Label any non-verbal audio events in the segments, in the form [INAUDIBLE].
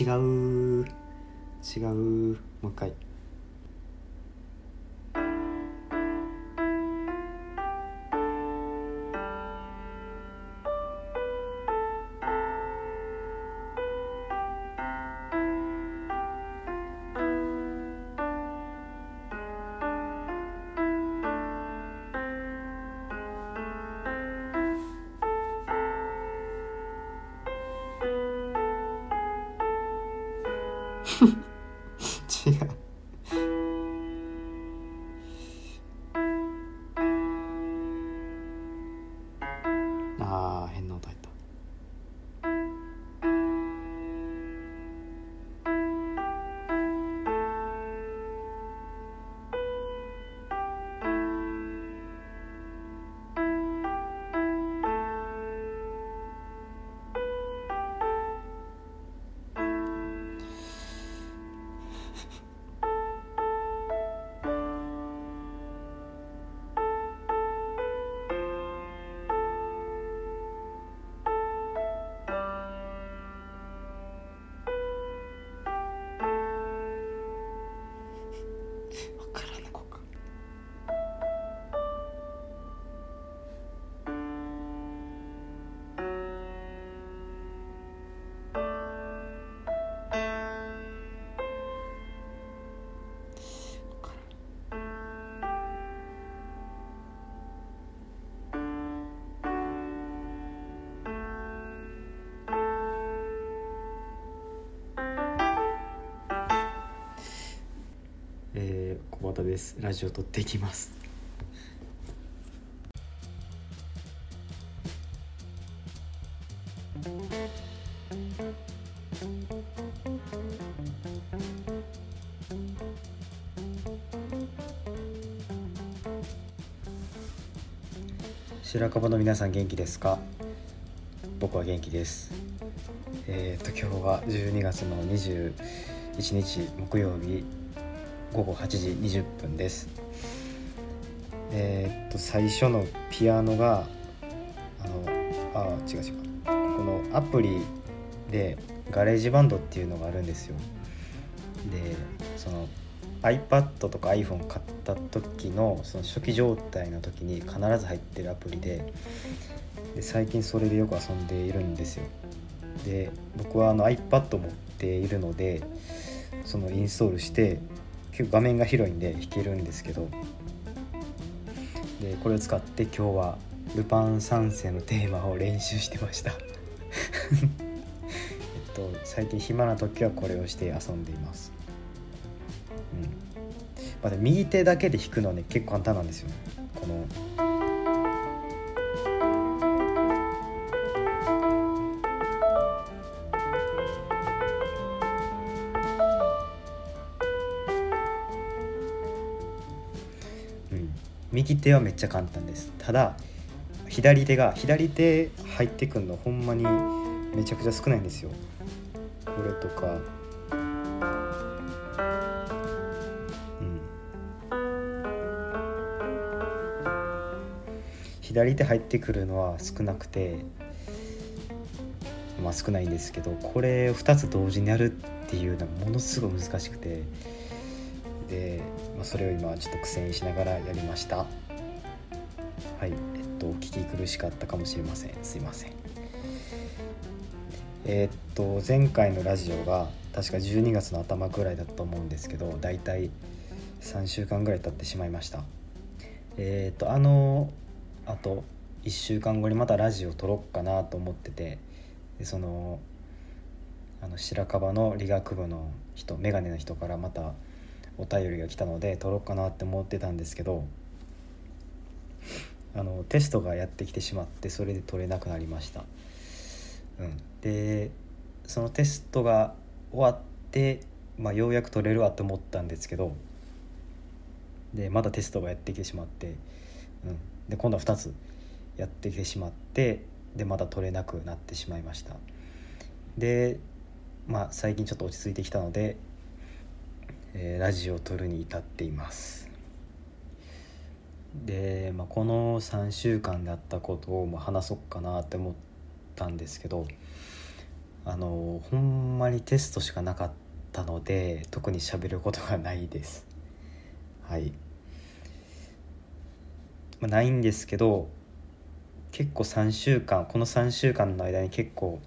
違う。違う。もう一回。違 [LAUGHS] うえー、小畑ですラジオ撮っていきます。白樺の皆さん元気ですか？僕は元気です。えっ、と今日は12月の21日木曜日。午後8時20分です。えーっと最初のピアノがあのあ違う違う。このアプリで GarageBand っていうのがあるんですよ。でその iPad とか iPhone 買った時のその初期状態の時に必ず入ってるアプリでで最近それでよく遊んでいるんですよ。で僕はあの iPad 持っているのでそのインストールして結構画面が広いんで弾けるんですけど。でこれを使って今日は「ルパン三世」のテーマを練習してました。[LAUGHS] えっと最近暇な時はこれをして遊んでいます。うん。まあ、で右手だけで弾くのはね結構簡単なんですよこの右手はめっちゃ簡単です。ただ左手が左手入ってくんのほんまにめちゃくちゃ少ないんですよ。これとか。うん。左手入ってくるのは少なくてまあ少ないんですけどこれ2つ同時にやるっていうのはものすごい難しくてで、まあ、それを今ちょっと苦戦しながらやりました。はいえっと聞き苦しかったかもしれません。すいません。えっと前回のラジオが確か12月の頭ぐらいだと思うんですけどだいたい3週間ぐらい経ってしまいました。えっとあのあと1週間後にまたラジオ撮ろっかなと思っててでそのあの白樺の理学部の人眼鏡の人からまたお便りが来たので撮ろうかなって思ってたんですけどあのテストがやってきてしまってそれで撮れなくなりました、うん、でそのテストが終わって、まあ、ようやく撮れるわと思ったんですけどでまだテストがやってきてしまって、うん、で今度は2つやってきてしまってでまだ撮れなくなってしまいました。でまあ最近ちょっと落ち着いてきたので、えーラジオを撮るに至っています。で、まあ、この3週間であったことをまあ話そうかなって思ったんですけどあのほんまにテストしかなかったので特に喋ることがないです。はい、まあ、ないんですけど結構3週間この3週間の間に結構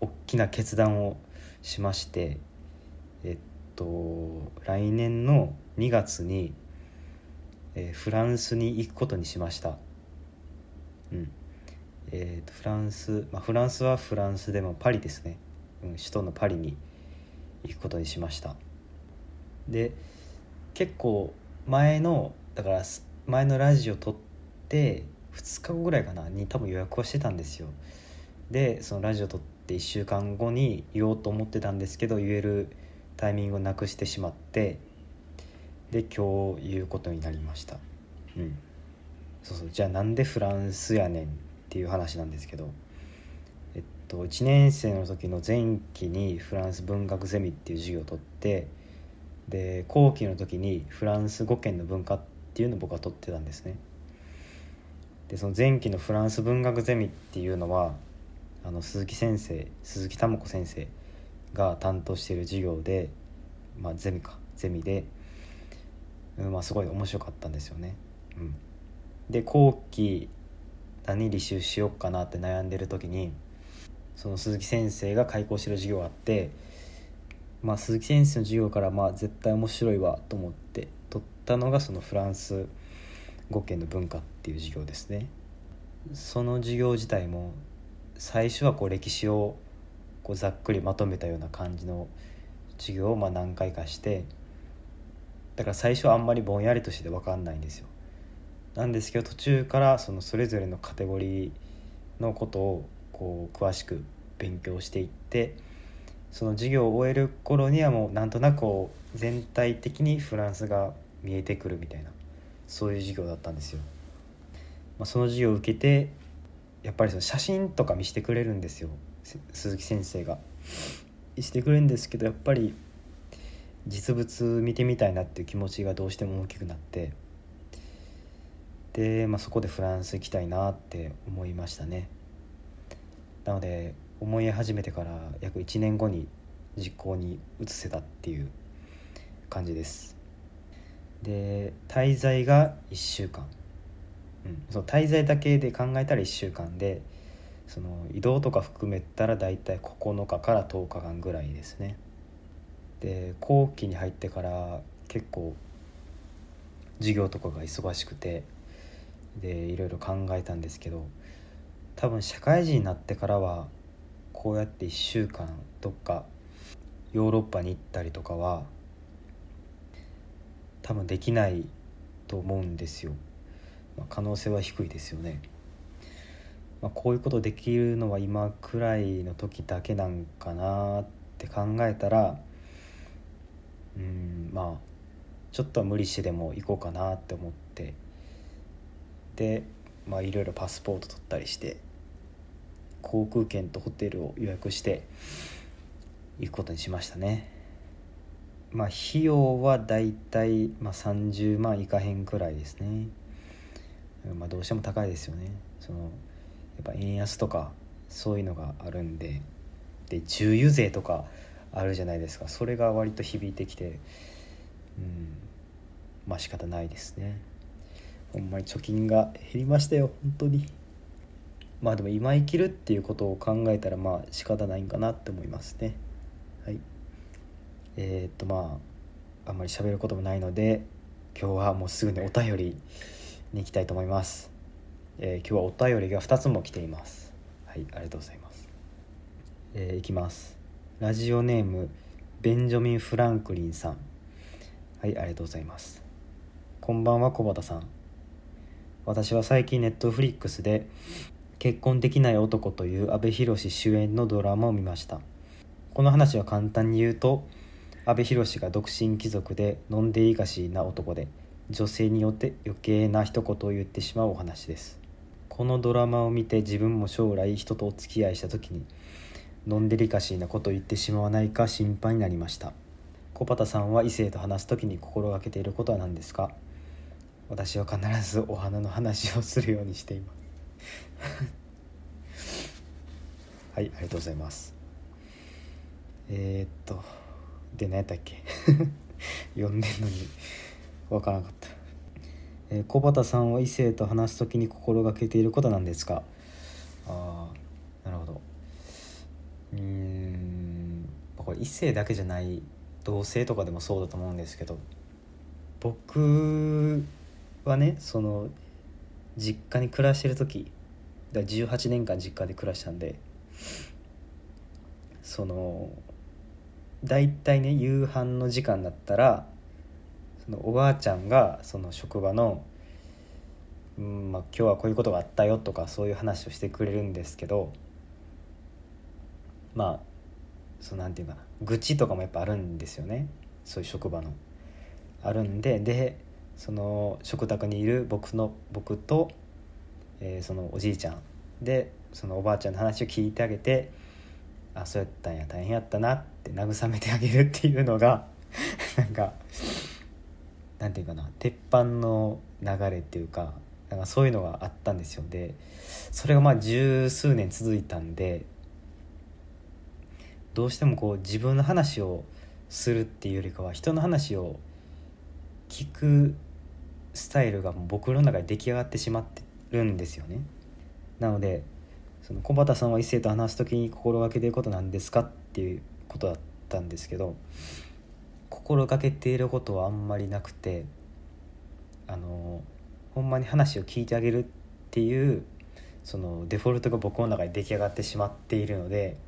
大きな決断をしましてと来年の2月に、えー、フランスに行くことにしました。うん。えーと、フランス、まあ、フランスはフランスでもパリですね、うん、首都のパリに行くことにしました。で結構前のだから前のラジオ撮って2日後ぐらいかなに多分予約はしてたんですよ。でそのラジオ撮って1週間後に言おうと思ってたんですけど言えるタイミングをなくしてしまってで今日言うことになりました。うん。そうそう。じゃあなんでフランスやねんっていう話なんですけどえっと1年生の時の前期にフランス文学ゼミっていう授業を取ってで後期の時にフランス語圏の文化っていうのを僕は取ってたんですね。でその前期のフランス文学ゼミっていうのはあの鈴木先生鈴木珠子先生が担当している授業で、まあ、ゼミかゼミで、うんまあ、すごい面白かったんですよね。うん、で後期何履修しようかなって悩んでる時にその鈴木先生が開講してる授業があって、まあ、鈴木先生の授業からまあ絶対面白いわと思って取ったのがそのフランス語圏の文化っていう授業ですね。その授業自体も最初はこう歴史をこうざっくりまとめたような感じの授業をまあ何回かしてだから最初はあんまりぼんやりとして分かんないんですよ。なんですけど途中からそのそれぞれのカテゴリーのことをこう詳しく勉強していってその授業を終える頃にはもうなんとなくこう全体的にフランスが見えてくるみたいなそういう授業だったんですよ。まあ、その授業を受けてやっぱりその写真とか見せてくれるんですよ鈴木先生が。してくれるんですけどやっぱり実物見てみたいなっていう気持ちがどうしても大きくなってで、まあ、そこでフランス行きたいなって思いましたねなので思い始めてから約1年後に実行に移せたっていう感じですで滞在が1週間うん、その滞在だけで考えたら1週間でその移動とか含めたら大体9日から10日間ぐらいですねで後期に入ってから結構授業とかが忙しくてでいろいろ考えたんですけど多分社会人になってからはこうやって1週間どっかヨーロッパに行ったりとかは多分できないと思うんですよまあ、可能性は低いですよね。まあ、こういうことできるのは今くらいの時だけなんかなって考えたらうんまあちょっとは無理してでも行こうかなって思ってでまあいろいろパスポート取ったりして航空券とホテルを予約して行くことにしましたね。まあ費用はだいたい、まあ、30万いかへんくらいですね。まあ、どうしても高いですよねそのっぱ円安とかそういうのがあるんでで重油税とかあるじゃないですか。それが割と響いてきてうんまあ仕方ないですね。ほんまに貯金が減りましたよ本当に。まあでも今生きるっていうことを考えたらまあ仕方ないんかなって思いますね。はい。えー、っとまああんまり喋ることもないので今日はもうすぐにお便りに行きたいと思います、えー、今日はお便りが2つも来ています。はいありがとうございます、えー、いきます。ラジオネームベンジャミン・フランクリンさん。はいありがとうございます。こんばんは小畑さん。私は最近ネットフリックスで結婚できない男という阿部寛主演のドラマを見ました。この話は簡単に言うと阿部寛が独身貴族でノンデリカシーな男で女性によって余計な一言を言ってしまうお話です。このドラマを見て自分も将来人とお付き合いした時にノンデリカシーなことを言ってしまわないか心配になりました。小畑さんは異性と話す時に心がけていることは何ですか？私は必ずお花の話をするようにしています。[LAUGHS] はいありがとうございます。えー、っとで何やったっけ？[LAUGHS] 読んでんのに。分からなかった、えー、小畑さんは異性と話す時に心がけていることなんですか？ああなるほど。うんこれ異性だけじゃない同性とかでもそうだと思うんですけど僕はねその実家に暮らしてる時だ18年間実家で暮らしたんでその大体ね夕飯の時間だったらそのおばあちゃんがその職場の、うんまあ、今日はこういうことがあったよとかそういう話をしてくれるんですけどまあそうなんていうかな愚痴とかもやっぱあるんですよねそういう職場の。あるんででその食卓にいる僕の僕と、えー、そのおじいちゃんでそのおばあちゃんの話を聞いてあげてあそうやったんや大変やったなって慰めてあげるっていうのが [LAUGHS] なんかなんていうかな鉄板の流れっていうかなんかそういうのがあったんですよでそれがまあ十数年続いたんでどうしてもこう自分の話をするっていうよりかは人の話を聞くスタイルが僕の中で出来上がってしまってるんですよね。なのでその小畑さんは異性と話す時に心がけてることなんですかっていうことだったんですけど心がけていることはあんまりなくてあのほんまに話を聞いてあげるっていうそのデフォルトが僕の中に出来上がってしまっているので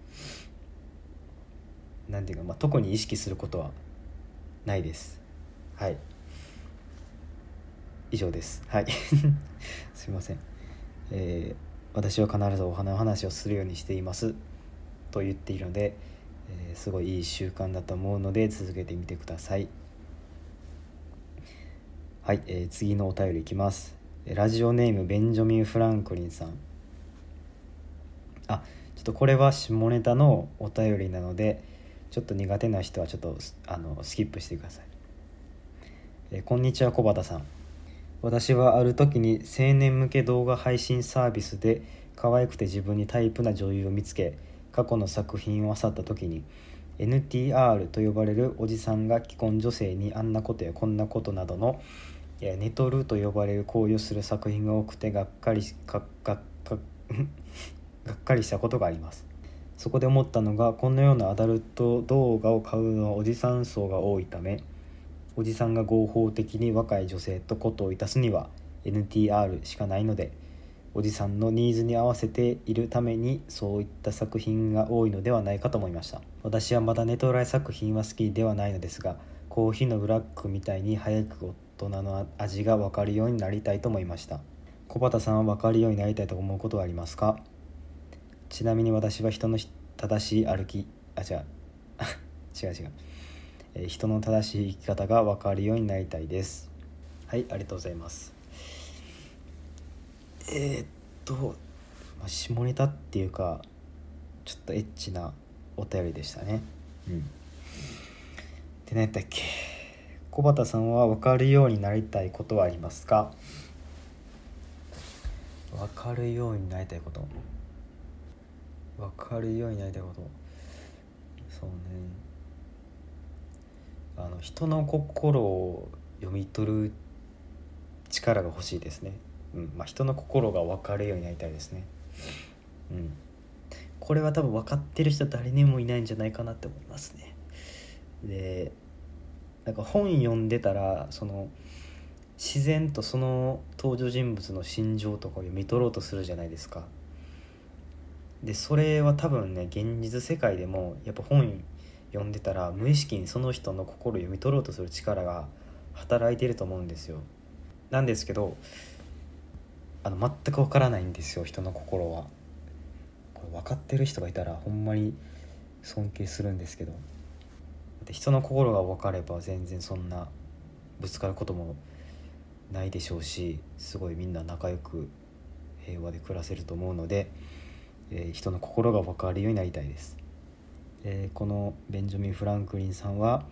何ていうか、まあ、特に意識することはないです。はい。以上です。はい。[LAUGHS] すいません。えー私は必ずお花の話をするようにしています。と言っているので、えー、すごいいい習慣だと思うので続けてみてください。はい、えー、次のお便りいきます。ラジオネームベンジョミン・フランクリンさん。あちょっとこれは下ネタのお便りなのでちょっと苦手な人はちょっとあのスキップしてください、えー、こんにちは小畑さん。私はある時に青年向け動画配信サービスで可愛くて自分にタイプな女優を見つけ過去の作品を漁った時に NTR と呼ばれるおじさんが既婚女性にあんなことやこんなことなどのネトルと呼ばれる行為をする作品が多くてがっかりががが [LAUGHS] がっかりしたことがあります。そこで思ったのがこのようなアダルト動画を買うのはおじさん層が多いためおじさんが合法的に若い女性とことをいたすには NTR しかないのでおじさんのニーズに合わせているためにそういった作品が多いのではないかと思いました。私はまだネトライ作品は好きではないのですがコーヒーのブラックみたいに早く大人の味が分かるようになりたいと思いました。小畑さんは分かるようになりたいと思うことはありますか？ちなみに私は人の正しい歩きあ違う [LAUGHS] 違う違う。え人の正しい生き方が分かるようになりたいです。はいありがとうございます。えー、っと、まあ、下ネタっていうかちょっとエッチなお便りでしたね。うん。で何やったっけ？小畑さんは分かるようになりたいことはありますか？分かるようになりたいこと。分かるようになりたいこと。そうね。あの人の心を読み取る力が欲しいですね、うんまあ、人の心が分かるようになりたいですね。うん。これは多分分かってる人誰にもいないんじゃないかなって思いますね。でなんか本読んでたらその自然とその登場人物の心情とかを読み取ろうとするじゃないですか。でそれは多分ね現実世界でもやっぱ本読んでたら無意識にその人の心を読み取ろうとする力が働いてると思うんですよ。なんですけどあの全くわからないんですよ人の心は。これ分かってる人がいたらほんまに尊敬するんですけど。人の心が分かれば全然そんなぶつかることもないでしょうしすごいみんな仲良く平和で暮らせると思うので、えー、人の心が分かるようになりたいです。えー、このベンジャミン・フランクリンさんは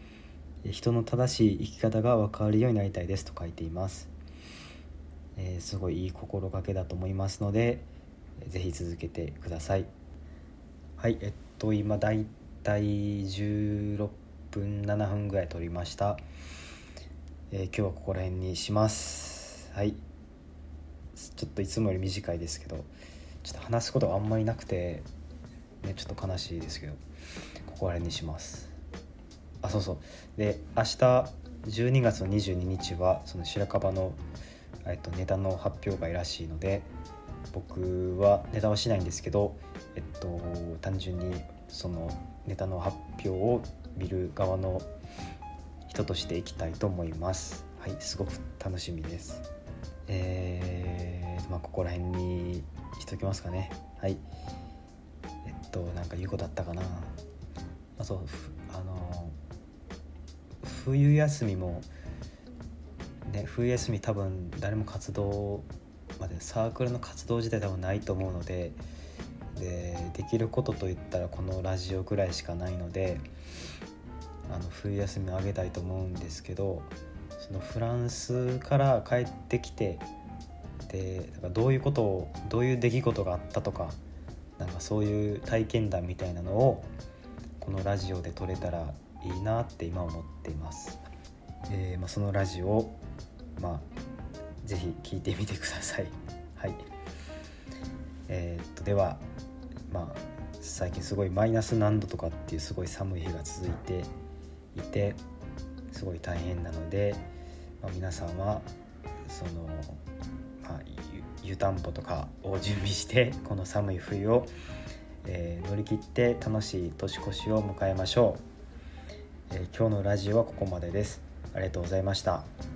人の正しい生き方が分かるようになりたいですと書いています、えー、すごいいい心がけだと思いますので是非続けてください。はいえっと今だい第16分7分ぐらい撮りました、えー、今日はここら辺にします。はい。ちょっといつもより短いですけどちょっと話すことがあんまりなくてねちょっと悲しいですけどここら辺にします。あそうそう。で明日12月の22日はその白樺の、えっと、ネタの発表会らしいので僕はネタはしないんですけど、えっと、単純にそのネタの発表を見る側の人としていきたいと思います。はい、すごく楽しみです。えー、まあ、ここら辺にしときますかね。はい。えっと、なんか言うことあったかな。あそう、あの、冬休みも、ね、冬休み多分誰も活動までサークルの活動自体多分ないと思うのででできることといったらこのラジオくらいしかないのであの冬休みをあげたいと思うんですけどそのフランスから帰ってきてでだからどういうことをどういう出来事があったとかなんかそういう体験談みたいなのをこのラジオで撮れたらいいなって今思っています。えーまあ、そのラジオ、まあ、ぜひ聞いてみてください。[LAUGHS] はい。えー、っとではまあ最近すごいマイナス何度とかっていうすごい寒い日が続いていてすごい大変なので、まあ、皆さんはその、まあ、湯たんぽとかを準備してこの寒い冬を、えー、乗り切って楽しい年越しを迎えましょう、えー、今日のラジオはここまでです。ありがとうございました。